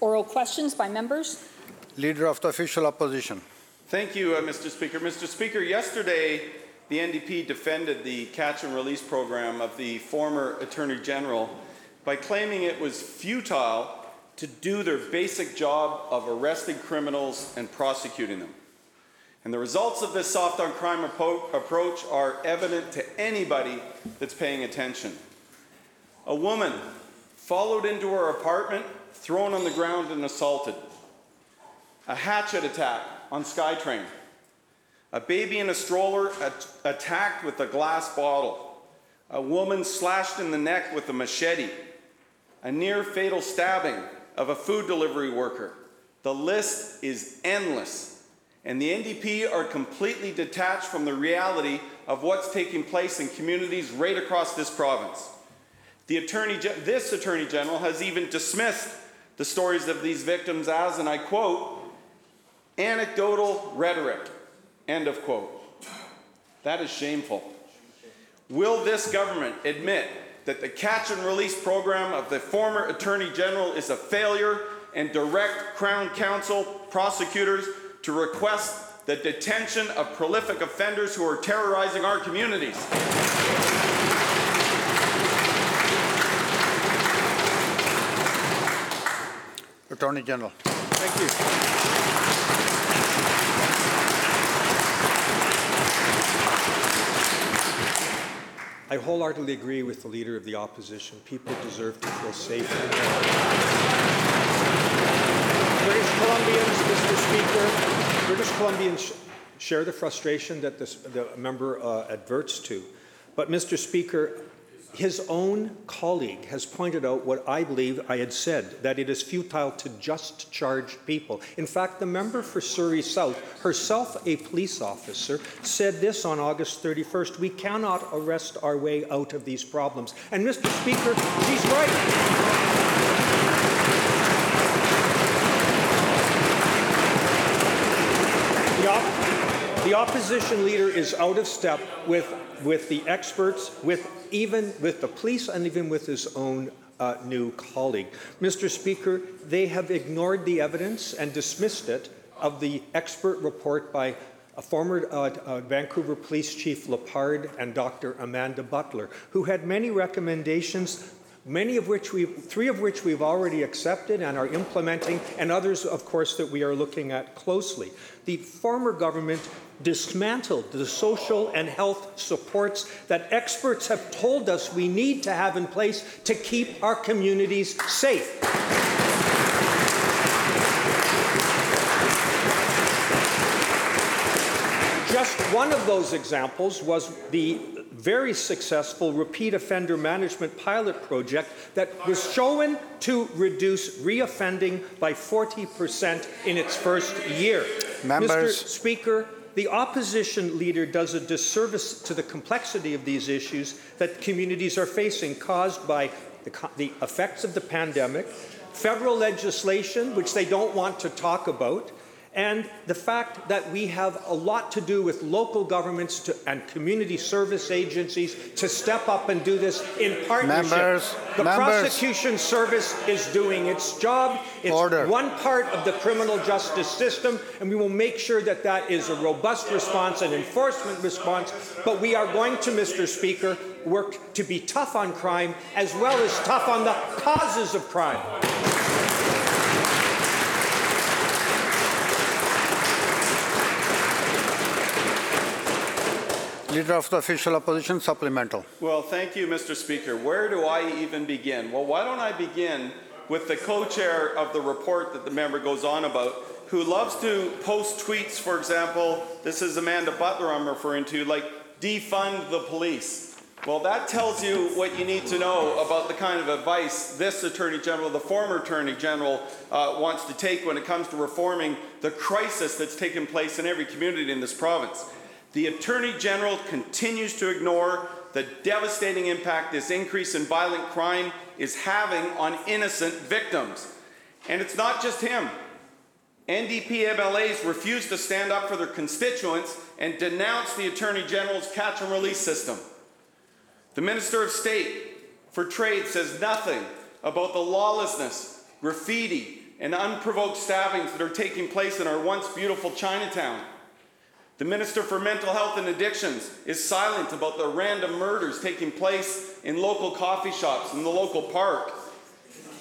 Oral questions by members. Leader of the Official Opposition. Thank you, uh, Mr. Speaker. Mr. Speaker, yesterday the NDP defended the catch and release program of the former Attorney General by claiming it was futile to do their basic job of arresting criminals and prosecuting them. And the results of this soft on crime appro- approach are evident to anybody that's paying attention. A woman followed into her apartment, thrown on the ground, and assaulted. A hatchet attack on SkyTrain. A baby in a stroller at- attacked with a glass bottle. A woman slashed in the neck with a machete. A near fatal stabbing of a food delivery worker. The list is endless. And the NDP are completely detached from the reality of what's taking place in communities right across this province. The attorney, this Attorney General has even dismissed the stories of these victims as, and I quote, anecdotal rhetoric. End of quote. That is shameful. Will this government admit that the catch and release program of the former Attorney General is a failure and direct Crown Counsel prosecutors to request the detention of prolific offenders who are terrorizing our communities? Attorney General. Thank you. I wholeheartedly agree with the Leader of the Opposition. People deserve to feel safe. British Columbians, Mr. Speaker, British Columbians share the frustration that this, the member uh, adverts to. But, Mr. Speaker, his own colleague has pointed out what I believe I had said that it is futile to just charge people. In fact, the member for Surrey South, herself a police officer, said this on August 31st We cannot arrest our way out of these problems. And, Mr. Speaker, she's right. The, op- the opposition leader is out of step with, with the experts, with even with the police, and even with his own uh, new colleague. Mr. Speaker, they have ignored the evidence and dismissed it of the expert report by a former uh, uh, Vancouver Police Chief Lepard and Dr. Amanda Butler, who had many recommendations many of which we three of which we've already accepted and are implementing and others of course that we are looking at closely the former government dismantled the social and health supports that experts have told us we need to have in place to keep our communities safe Just one of those examples was the very successful repeat offender management pilot project that was shown to reduce reoffending by 40% in its first year. Members. Mr. Speaker, the opposition leader does a disservice to the complexity of these issues that communities are facing caused by the, the effects of the pandemic, federal legislation, which they don't want to talk about, and the fact that we have a lot to do with local governments to, and community service agencies to step up and do this in partnership. Members, the members. prosecution service is doing its job. It's Order. one part of the criminal justice system, and we will make sure that that is a robust response and enforcement response. But we are going to, Mr. Speaker, work to be tough on crime as well as tough on the causes of crime. Leader of the Official Opposition, supplemental. Well, thank you, Mr. Speaker. Where do I even begin? Well, why don't I begin with the co-chair of the report that the member goes on about, who loves to post tweets, for example, this is Amanda Butler I'm referring to, like, defund the police. Well, that tells you what you need to know about the kind of advice this Attorney General, the former Attorney General, uh, wants to take when it comes to reforming the crisis that's taken place in every community in this province. The Attorney General continues to ignore the devastating impact this increase in violent crime is having on innocent victims. And it's not just him. NDP MLAs refuse to stand up for their constituents and denounce the Attorney General's catch and release system. The Minister of State for Trade says nothing about the lawlessness, graffiti, and unprovoked stabbings that are taking place in our once beautiful Chinatown. The Minister for Mental Health and Addictions is silent about the random murders taking place in local coffee shops in the local park.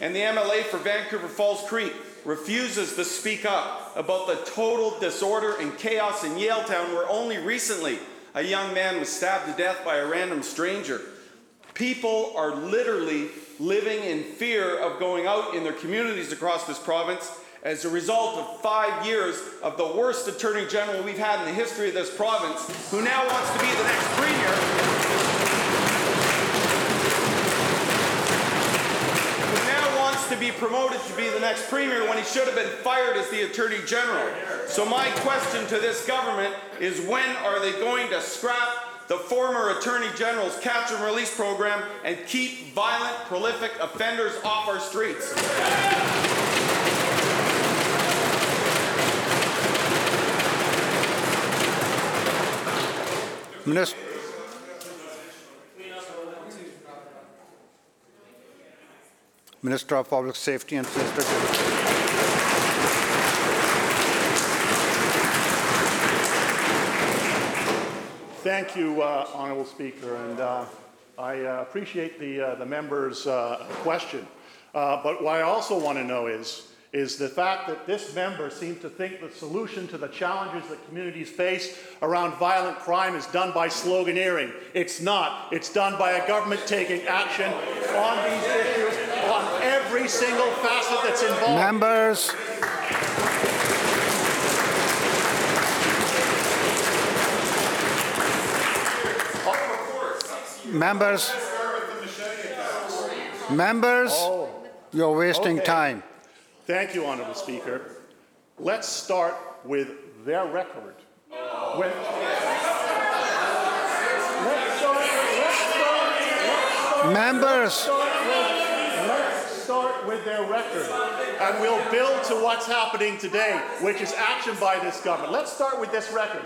And the MLA for Vancouver False Creek refuses to speak up about the total disorder and chaos in Yaletown, where only recently a young man was stabbed to death by a random stranger. People are literally living in fear of going out in their communities across this province as a result of five years of the worst Attorney General we've had in the history of this province, who now wants to be the next Premier. Who now wants to be promoted to be the next Premier when he should have been fired as the Attorney General. So my question to this government is when are they going to scrap the former Attorney General's catch and release program and keep violent, prolific offenders off our streets? Minister. Minister of Public Safety and Solicitor Thank you, uh, Honorable Speaker, and uh, I uh, appreciate the, uh, the member's uh, question. Uh, But what I also want to know is, is the fact that this member seems to think the solution to the challenges that communities face around violent crime is done by sloganeering. It's not. It's done by a government taking action on these issues, on every single facet that's involved. Members, members, members, oh. you're wasting okay. time. Thank you, Honorable Speaker. Let's start with their record. When, let's start, let's start, let's start, Members, let's start with their record. And we'll build to what's happening today, which is action by this government. Let's start with this record.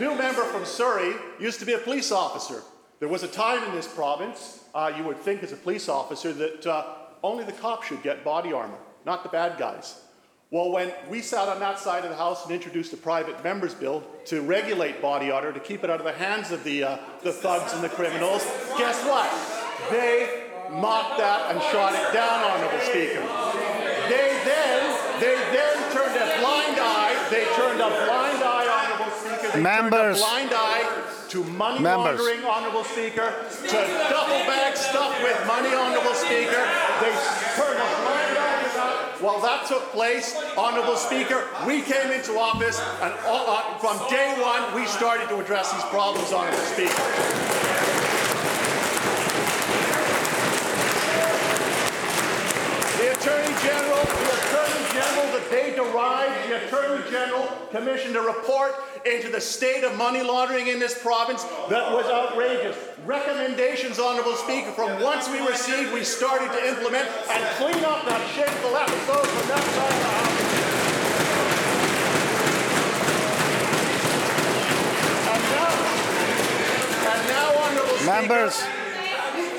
New member from Surrey used to be a police officer. There was a time in this province, uh, you would think as a police officer, that uh, only the cops should get body armor, not the bad guys. Well, when we sat on that side of the House and introduced a private member's bill to regulate body odor, to keep it out of the hands of the, uh, the thugs and the criminals, guess what? They mocked that and shot it down, Honorable Speaker. They then, they then turned a blind eye, they turned a blind eye, Honorable Speaker, they Members. turned a blind eye to money Members. laundering, Honorable Speaker, to duffel bag stuff with money, Honorable Speaker. They turned a blind eye. While that took place, Honorable Speaker, we came into office and all, uh, from day one, we started to address these problems, Honorable Speaker. The Attorney General, the Attorney they derived, the Attorney General commissioned a report into the state of money laundering in this province that was outrageous. Recommendations, Honorable Speaker, from once we received, we started to implement and clean up that shameful episode from that side of the House. And now, and now, Honorable Speaker. members,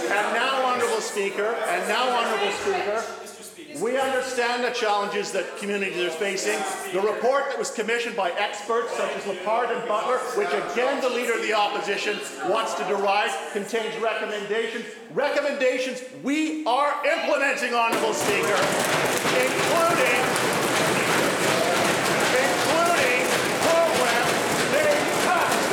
And now, Honorable Speaker, and now, Honorable Speaker, understand the challenges that communities are facing. The report that was commissioned by experts such as Lepard and Butler, which again the Leader of the Opposition wants to derive, contains recommendations. Recommendations we are implementing, Honorable Speaker, including programs they passed.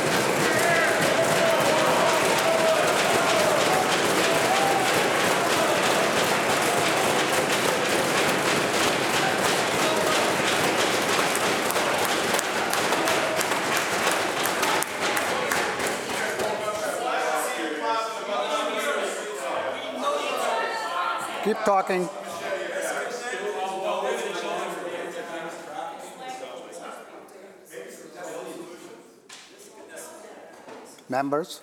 keep talking. Members,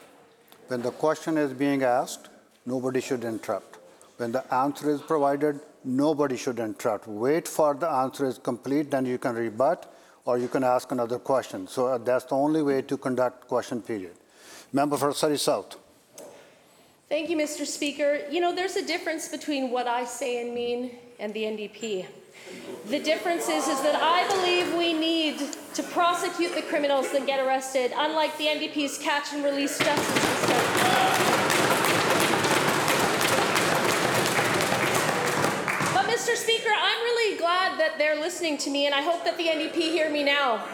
when the question is being asked, nobody should interrupt. When the answer is provided, nobody should interrupt. Wait for the answer is complete, then you can rebut, or you can ask another question. So uh, that's the only way to conduct question period. Member for Surrey South. Thank you, Mr. Speaker. You know, there's a difference between what I say and mean and the NDP. The difference is, is that I believe we need to prosecute the criminals that get arrested, unlike the NDP's catch and release justice system. But, Mr. Speaker, I'm really glad that they're listening to me, and I hope that the NDP hear me now.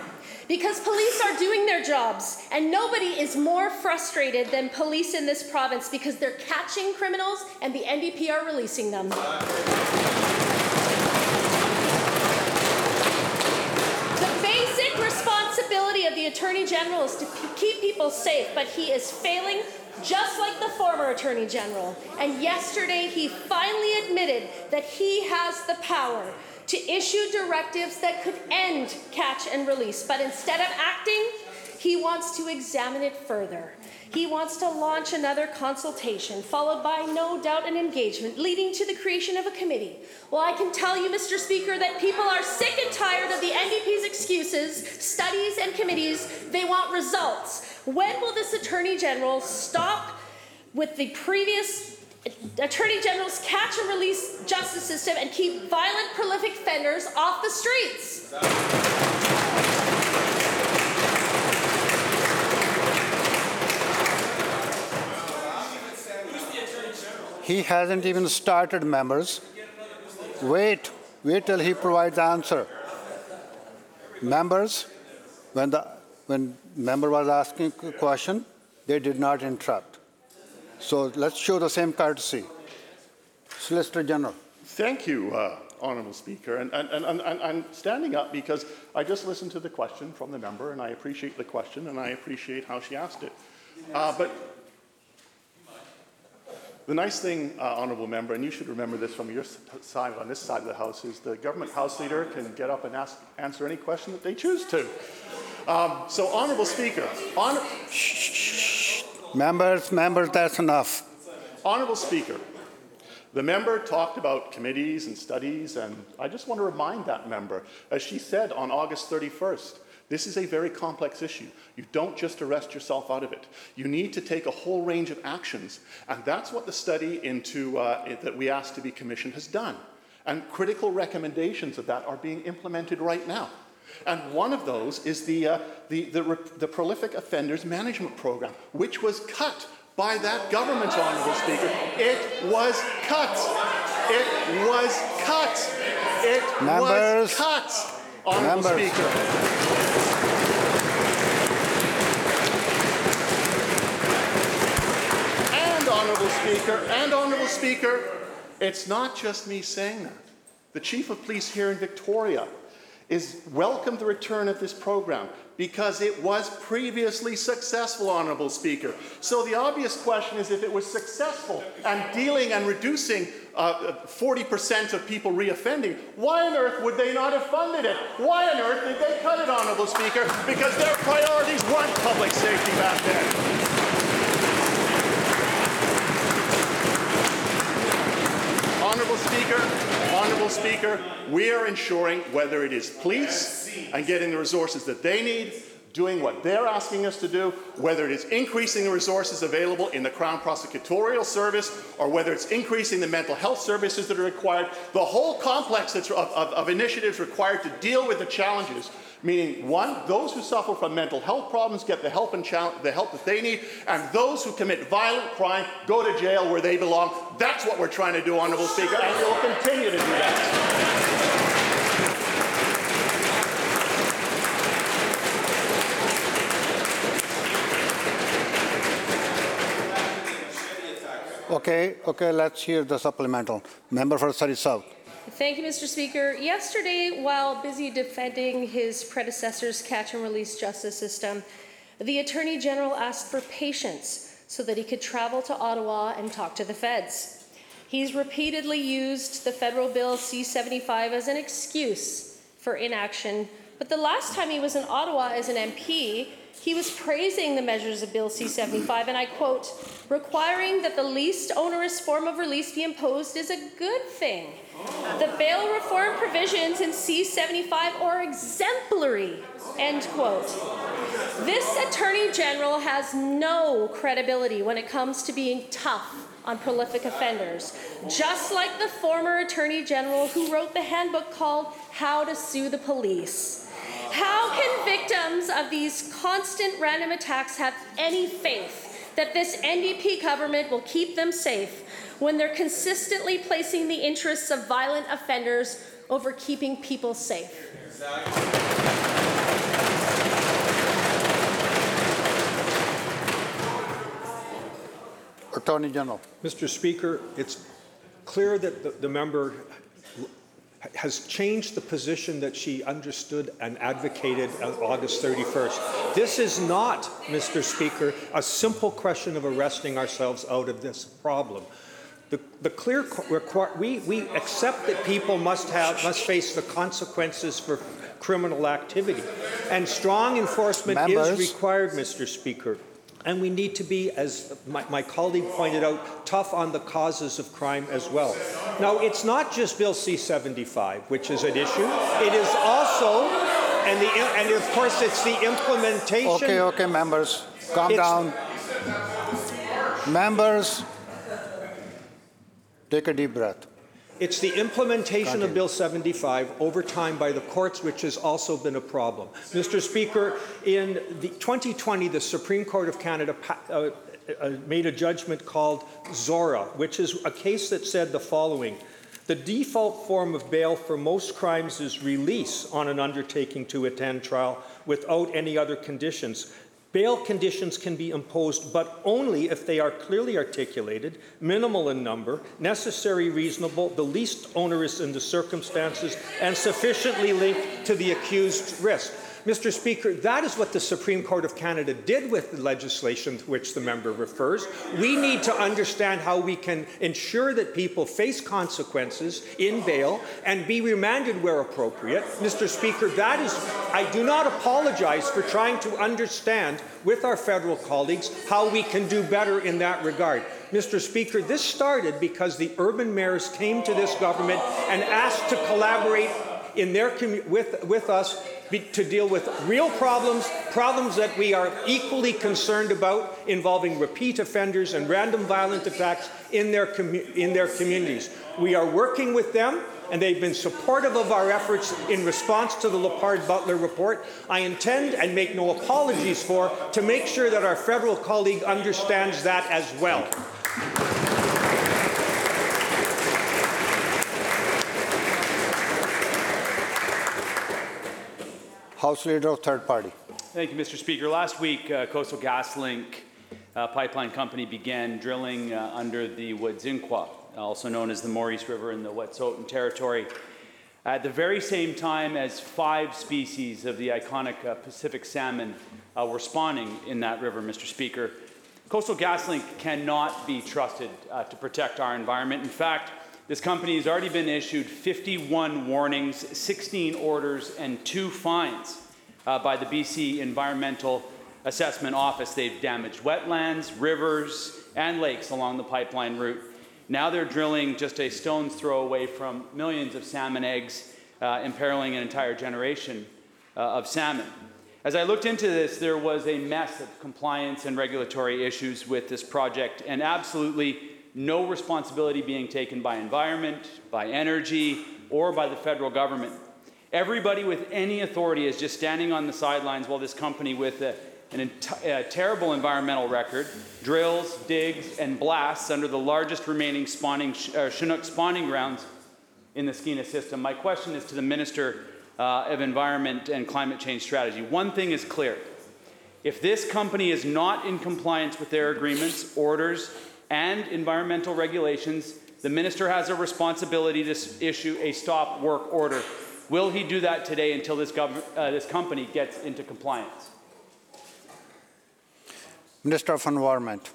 Because police are doing their jobs, and nobody is more frustrated than police in this province because they're catching criminals and the NDP are releasing them. The basic responsibility of the Attorney General is to p- keep people safe, but he is failing just like the former Attorney General. And yesterday, he finally admitted that he has the power to issue directives that could end catch and release. But instead of acting, he wants to examine it further. He wants to launch another consultation, followed by no doubt an engagement, leading to the creation of a committee. Well, I can tell you, Mr. Speaker, that people are sick and tired of the NDP's excuses, studies, and committees. They want results. When will this Attorney General stop with the previous Attorney General's catch and release justice system and keep violent, prolific offenders off the streets? He hasn't even started, members. Wait, wait till he provides answer. Members, when the when member was asking a question, they did not interrupt. So let's show the same courtesy. Solicitor General. Thank you, uh, Honourable Speaker. And, and, and, and, and I'm standing up because I just listened to the question from the member, and I appreciate the question, and I appreciate how she asked it. Uh, but the nice thing, uh, Honourable Member, and you should remember this from your side, on this side of the House, is the government House Leader can get up and ask, answer any question that they choose to. Um, so, Honourable Speaker, honor- Members, members, that's enough. Honourable Speaker, the member talked about committees and studies, and I just want to remind that member, as she said on August 31st, this is a very complex issue. You don't just arrest yourself out of it. You need to take a whole range of actions, and that's what the study into uh, that we asked to be commissioned has done. And critical recommendations of that are being implemented right now. And one of those is the, uh, the, the, the Prolific Offenders Management Program, which was cut by that government, Honourable Speaker. It was cut. It was cut. It Members. was cut, Honourable Members. Speaker. And, Honourable Speaker, and Honourable Speaker, it's not just me saying that. The Chief of Police here in Victoria is welcome the return of this program because it was previously successful, Honourable Speaker. So the obvious question is if it was successful and dealing and reducing uh, 40% of people reoffending, why on earth would they not have funded it? Why on earth did they cut it, Honourable Speaker? Because their priorities weren't public safety back then. Honourable Speaker, Honourable Speaker, we are ensuring whether it is police and getting the resources that they need, doing what they're asking us to do, whether it is increasing the resources available in the Crown Prosecutorial Service, or whether it's increasing the mental health services that are required, the whole complex of, of, of initiatives required to deal with the challenges meaning one, those who suffer from mental health problems get the help and the help that they need, and those who commit violent crime go to jail where they belong. That's what we're trying to do, Honourable Speaker, and we'll continue to do that. Okay, okay, let's hear the supplemental. Member for Surrey South. Thank you, Mr. Speaker. Yesterday, while busy defending his predecessor's catch and release justice system, the Attorney General asked for patience so that he could travel to Ottawa and talk to the feds. He's repeatedly used the federal bill C 75 as an excuse for inaction, but the last time he was in Ottawa as an MP, he was praising the measures of Bill C 75, and I quote, requiring that the least onerous form of release be imposed is a good thing. The bail reform provisions in C 75 are exemplary, end quote. This Attorney General has no credibility when it comes to being tough on prolific offenders, just like the former Attorney General who wrote the handbook called How to Sue the Police. How can victims of these constant random attacks have any faith that this NDP government will keep them safe when they're consistently placing the interests of violent offenders over keeping people safe? Attorney General. Mr. Speaker, it's clear that the, the member has changed the position that she understood and advocated on August 31st. This is not, Mr. Speaker, a simple question of arresting ourselves out of this problem. The, the clear require, we, we accept that people must have must face the consequences for criminal activity, and strong enforcement Members. is required, Mr. Speaker. And we need to be, as my, my colleague pointed out, tough on the causes of crime as well. Now, it's not just Bill C-75, which is at issue. It is also, and, the, and of course, it's the implementation. Okay, okay, members, calm It's- down. Members, take a deep breath. It's the implementation of Bill 75 over time by the courts, which has also been a problem. Mr. Speaker, in the 2020, the Supreme Court of Canada uh, uh, made a judgment called Zora, which is a case that said the following. The default form of bail for most crimes is release on an undertaking to attend trial without any other conditions. Bail conditions can be imposed, but only if they are clearly articulated, minimal in number, necessary, reasonable, the least onerous in the circumstances, and sufficiently linked to the accused's risk. Mr. Speaker, that is what the Supreme Court of Canada did with the legislation to which the member refers. We need to understand how we can ensure that people face consequences in bail and be remanded where appropriate. Mr. Speaker, that is, I do not apologize for trying to understand with our federal colleagues how we can do better in that regard. Mr. Speaker, this started because the urban mayors came to this government and asked to collaborate in their commu- with, with us be, to deal with real problems, problems that we are equally concerned about involving repeat offenders and random violent attacks in their, commu- in their communities. We are working with them, and they've been supportive of our efforts in response to the Lepard Butler report. I intend and make no apologies for to make sure that our federal colleague understands that as well. House Leader Third Party. Thank you, Mr. Speaker. Last week, uh, Coastal GasLink uh, pipeline company began drilling uh, under the Wedzin Kwa, also known as the Maurice River in the Wet'suwet'en territory, at the very same time as five species of the iconic uh, Pacific salmon uh, were spawning in that river, Mr. Speaker. Coastal GasLink cannot be trusted uh, to protect our environment. In fact, this company has already been issued 51 warnings, 16 orders, and two fines uh, by the BC Environmental Assessment Office. They've damaged wetlands, rivers, and lakes along the pipeline route. Now they're drilling just a stone's throw away from millions of salmon eggs, uh, imperiling an entire generation uh, of salmon. As I looked into this, there was a mess of compliance and regulatory issues with this project, and absolutely no responsibility being taken by environment, by energy, or by the federal government. Everybody with any authority is just standing on the sidelines while this company with a, an enti- a terrible environmental record drills, digs, and blasts under the largest remaining spawning, uh, Chinook spawning grounds in the Skeena system. My question is to the Minister uh, of Environment and Climate Change Strategy. One thing is clear. If this company is not in compliance with their agreements, orders, and environmental regulations, the minister has a responsibility to issue a stop work order. Will he do that today until this, gov- uh, this company gets into compliance? Minister of Environment.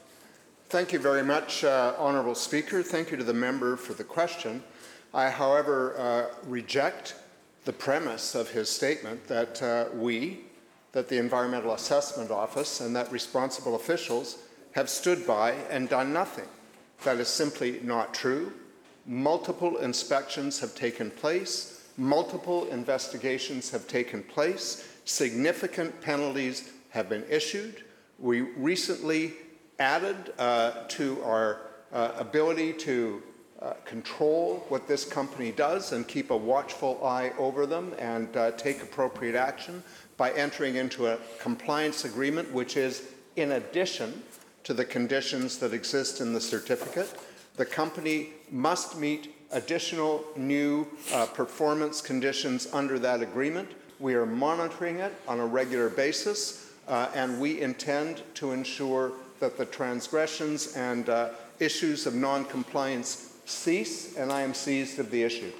Thank you very much, uh, Honourable Speaker. Thank you to the member for the question. I, however, uh, reject the premise of his statement that uh, we, that the Environmental Assessment Office, and that responsible officials have stood by and done nothing. That is simply not true. Multiple inspections have taken place, multiple investigations have taken place, significant penalties have been issued. We recently added uh, to our uh, ability to uh, control what this company does and keep a watchful eye over them and uh, take appropriate action by entering into a compliance agreement, which is in addition to the conditions that exist in the certificate. The company must meet additional new uh, performance conditions under that agreement. We are monitoring it on a regular basis, uh, and we intend to ensure that the transgressions and uh, issues of non-compliance cease, and I am seized of the issue.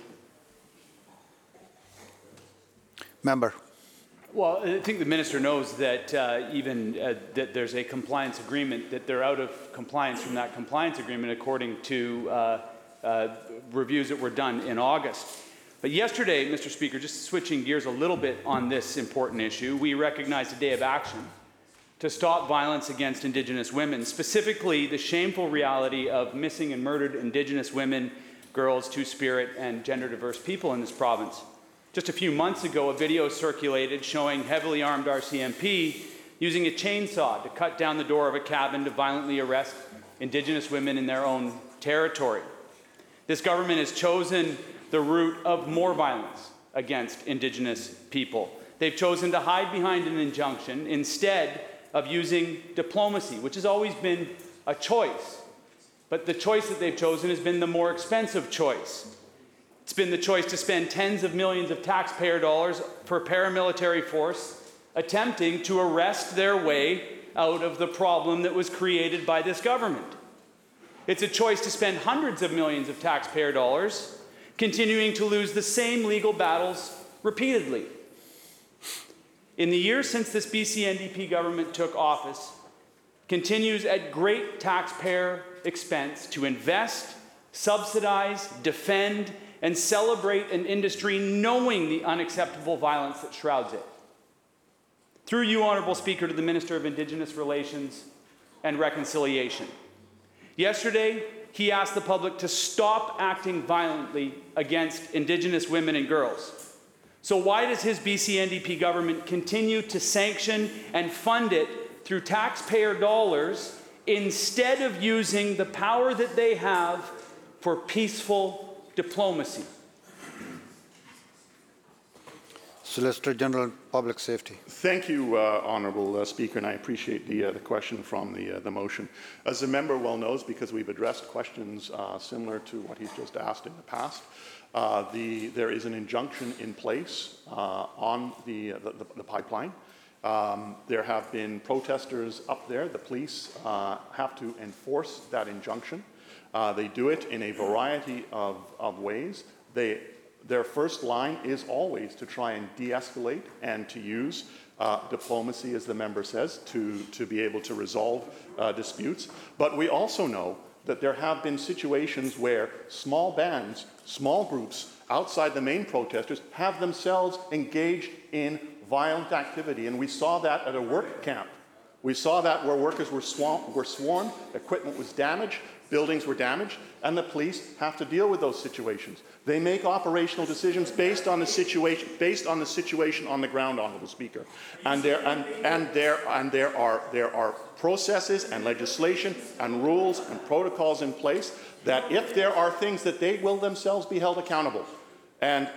Member. Well, I think the minister knows that uh, even uh, that there's a compliance agreement, that they're out of compliance from that compliance agreement according to uh, uh, reviews that were done in August. But yesterday, Mr. Speaker, just switching gears a little bit on this important issue, we recognized a day of action to stop violence against Indigenous women, specifically the shameful reality of missing and murdered Indigenous women, girls, Two Spirit, and gender diverse people in this province. Just a few months ago, a video circulated showing heavily armed RCMP using a chainsaw to cut down the door of a cabin to violently arrest Indigenous women in their own territory. This government has chosen the route of more violence against Indigenous people. They've chosen to hide behind an injunction instead of using diplomacy, which has always been a choice. But the choice that they've chosen has been the more expensive choice. It's been the choice to spend tens of millions of taxpayer dollars for a paramilitary force attempting to arrest their way out of the problem that was created by this government. It's a choice to spend hundreds of millions of taxpayer dollars continuing to lose the same legal battles repeatedly. In the years since this BC NDP government took office, continues at great taxpayer expense to invest, subsidize, defend, and celebrate an industry knowing the unacceptable violence that shrouds it. Through you, Honourable Speaker, to the Minister of Indigenous Relations and Reconciliation. Yesterday, he asked the public to stop acting violently against Indigenous women and girls. So, why does his BC NDP government continue to sanction and fund it through taxpayer dollars instead of using the power that they have for peaceful diplomacy? Solicitor General, Public Safety. Thank you, uh, Honourable uh, Speaker, and I appreciate the, uh, the question from the, uh, the motion. As the member well knows, because we've addressed questions uh, similar to what he's just asked in the past, uh, the, there is an injunction in place on the, the, the pipeline. Um, there have been protesters up there. The police have to enforce that injunction. They do it in a variety of, of ways. They their first line is always to try and de-escalate and to use uh, diplomacy, as the member says, to, to be able to resolve uh, disputes. But we also know that there have been situations where small bands, small groups outside the main protesters have themselves engaged in violent activity. And we saw that at a work camp. We saw that where workers were, swam- were swarmed, equipment was damaged, buildings were damaged, and the police have to deal with those situations. They make operational decisions based on the situation, based on the situation on the ground, Honourable Speaker. And there, and, and there, and there are there are processes and legislation and rules and protocols in place that if there are things that they will themselves be held accountable. And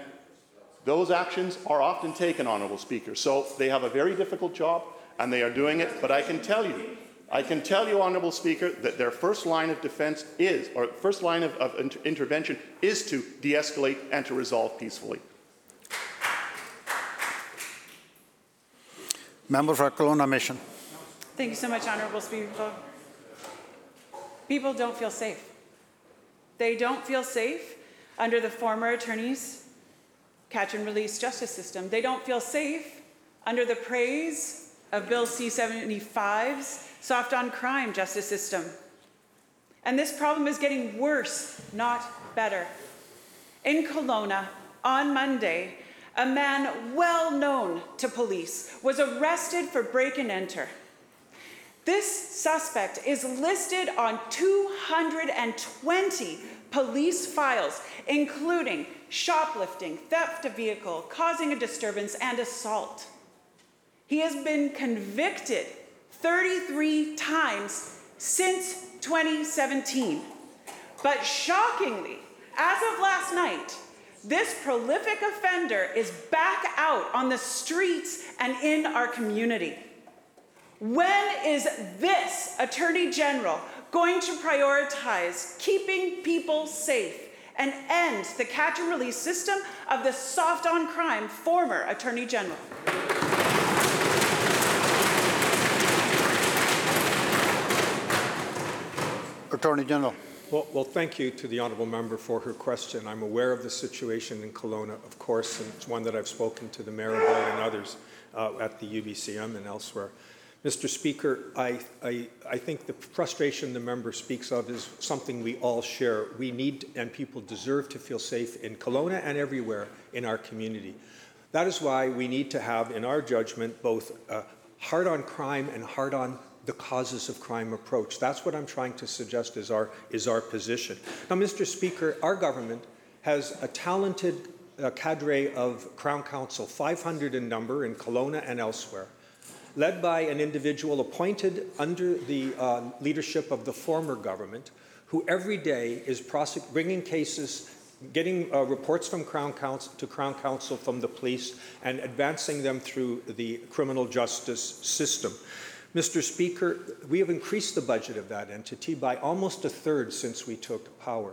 those actions are often taken, Honourable Speaker. So they have a very difficult job and they are doing it, but I can tell you I can tell you, Honourable Speaker, that their first line of defence is, or first line of, of inter intervention is to de-escalate and to resolve peacefully. Member for Kelowna Mission. Thank you so much, Honourable Speaker. People don't feel safe. They don't feel safe under the former attorney's catch and release justice system. They don't feel safe under the praise of Bill C 75's soft on crime justice system. And this problem is getting worse, not better. In Kelowna, on Monday, a man well known to police was arrested for break and enter. This suspect is listed on 220 police files, including shoplifting, theft of vehicle, causing a disturbance, and assault. He has been convicted 33 times since 2017. But shockingly, as of last night, this prolific offender is back out on the streets and in our community. When is this Attorney General going to prioritize keeping people safe and end the catch and release system of the soft on crime former Attorney General? Attorney General. Well, well, thank you to the honourable member for her question. I'm aware of the situation in Kelowna, of course, and it's one that I've spoken to the mayor about and others uh, at the UBCM and elsewhere. Mr. Speaker, I, I, I think the frustration the member speaks of is something we all share. We need and people deserve to feel safe in Kelowna and everywhere in our community. That is why we need to have, in our judgment, both a hard on crime and hard on the causes of crime approach. That's what I'm trying to suggest is our, is our position. Now, Mr. Speaker, our government has a talented uh, cadre of Crown Counsel, 500 in number in Kelowna and elsewhere, led by an individual appointed under the uh, leadership of the former government, who every day is prosec- bringing cases getting uh, reports from Crown Counsel to Crown Counsel from the police and advancing them through the criminal justice system. Mr. Speaker, we have increased the budget of that entity by almost a third since we took power.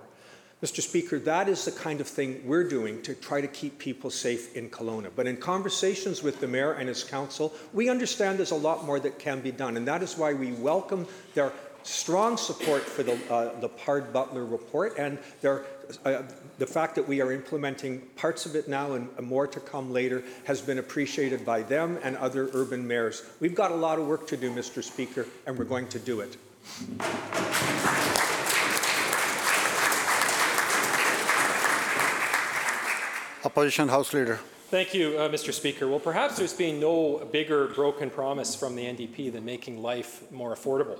Mr. Speaker, that is the kind of thing we're doing to try to keep people safe in Kelowna. But in conversations with the mayor and his council, we understand there's a lot more that can be done, and that is why we welcome their strong support for the, uh, the Pard Butler report and their, uh, the fact that we are implementing parts of it now and more to come later has been appreciated by them and other urban mayors. We've got a lot of work to do, Mr. Speaker, and we're going to do it. Opposition House Leader. Thank you, uh, Mr. Speaker. Well, perhaps there's been no bigger broken promise from the NDP than making life more affordable.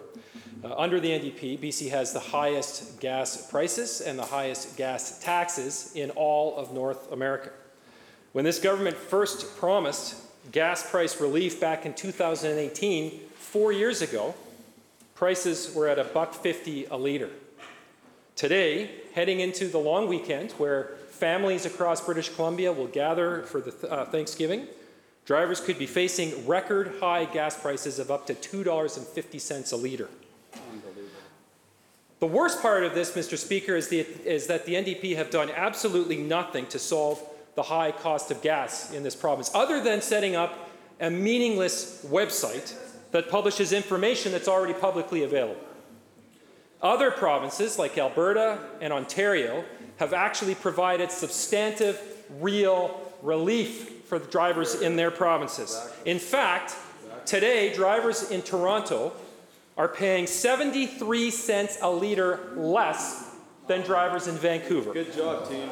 Uh, under the NDP, BC has the highest gas prices and the highest gas taxes in all of North America. When this government first promised gas price relief back in 2018, four years ago, prices were at a buck 50 a litre. Today, heading into the long weekend where families across British Columbia will gather for the th- uh, Thanksgiving, drivers could be facing record high gas prices of up to $2.50 a litre. The worst part of this, Mr. Speaker, is, the, is that the NDP have done absolutely nothing to solve the high cost of gas in this province, other than setting up a meaningless website that publishes information that's already publicly available. Other provinces, like Alberta and Ontario, have actually provided substantive, real relief for the drivers in their provinces. In fact, today, drivers in Toronto are paying 73 cents a litre less than drivers in Vancouver. Good job, team.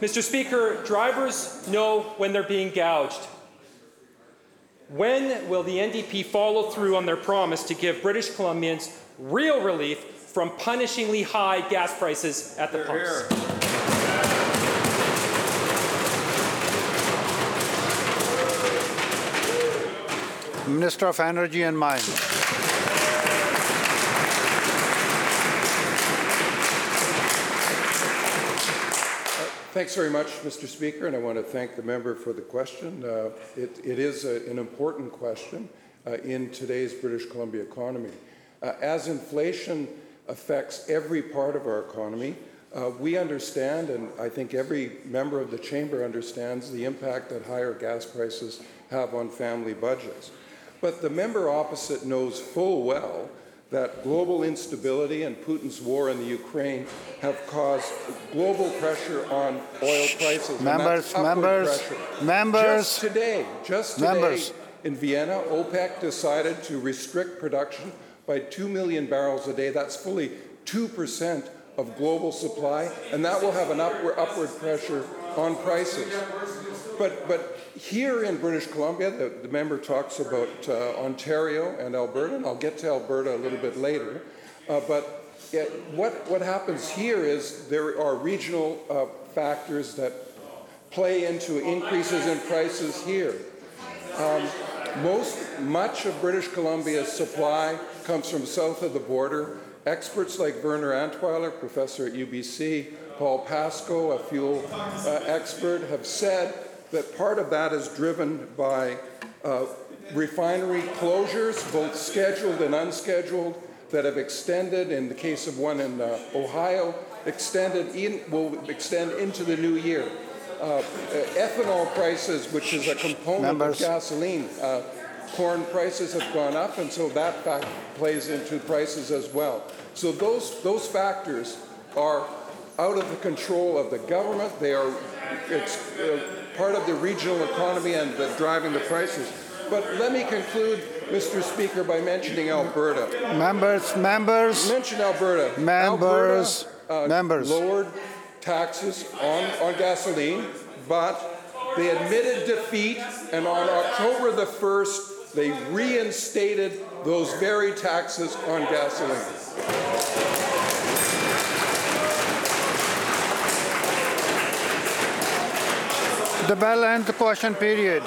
Mr. Speaker, drivers know when they're being gouged. When will the NDP follow through on their promise to give British Columbians real relief from punishingly high gas prices at the pumps? Minister of Energy and Mines. Thanks very much, Mr. Speaker, and I want to thank the member for the question. Uh, it, it is a, an important question uh, in today's British Columbia economy. Uh, as inflation affects every part of our economy, uh, we understand, and I think every member of the chamber understands, the impact that higher gas prices have on family budgets. But the member opposite knows full well that global instability and Putin's war in the Ukraine have caused global pressure on oil prices. Members, members, pressure. members. Just today, just today, Members. in Vienna, OPEC decided to restrict production by 2 million barrels a day. That's fully 2% of global supply, and that will have an upward, upward pressure on prices. But, but here in British Columbia, the, the member talks about uh, Ontario and Alberta, and I'll get to Alberta a little bit later. Uh, but what, what happens here is there are regional uh, factors that play into increases in prices here. Um, most, much of British Columbia's supply comes from south of the border Experts like Werner Antweiler, professor at UBC, Paul Pasco, a fuel uh, expert, have said that part of that is driven by uh, refinery closures, both scheduled and unscheduled, that have extended, in the case of one in uh, Ohio, extended in, will extend into the new year. Uh, uh, ethanol prices, which is a component Members. of gasoline, uh, corn prices have gone up, and so that fact plays into prices as well. So those, those factors are out of the control of the government. They are it's, uh, part of the regional economy and the driving the prices. But let me conclude, Mr. Speaker, by mentioning Alberta. Members, members, Mention Alberta. Members, Alberta, uh, members. lowered taxes on, on gasoline, but they admitted defeat, and on October the 1st, they reinstated those very taxes on gasoline. the bell ends the question period.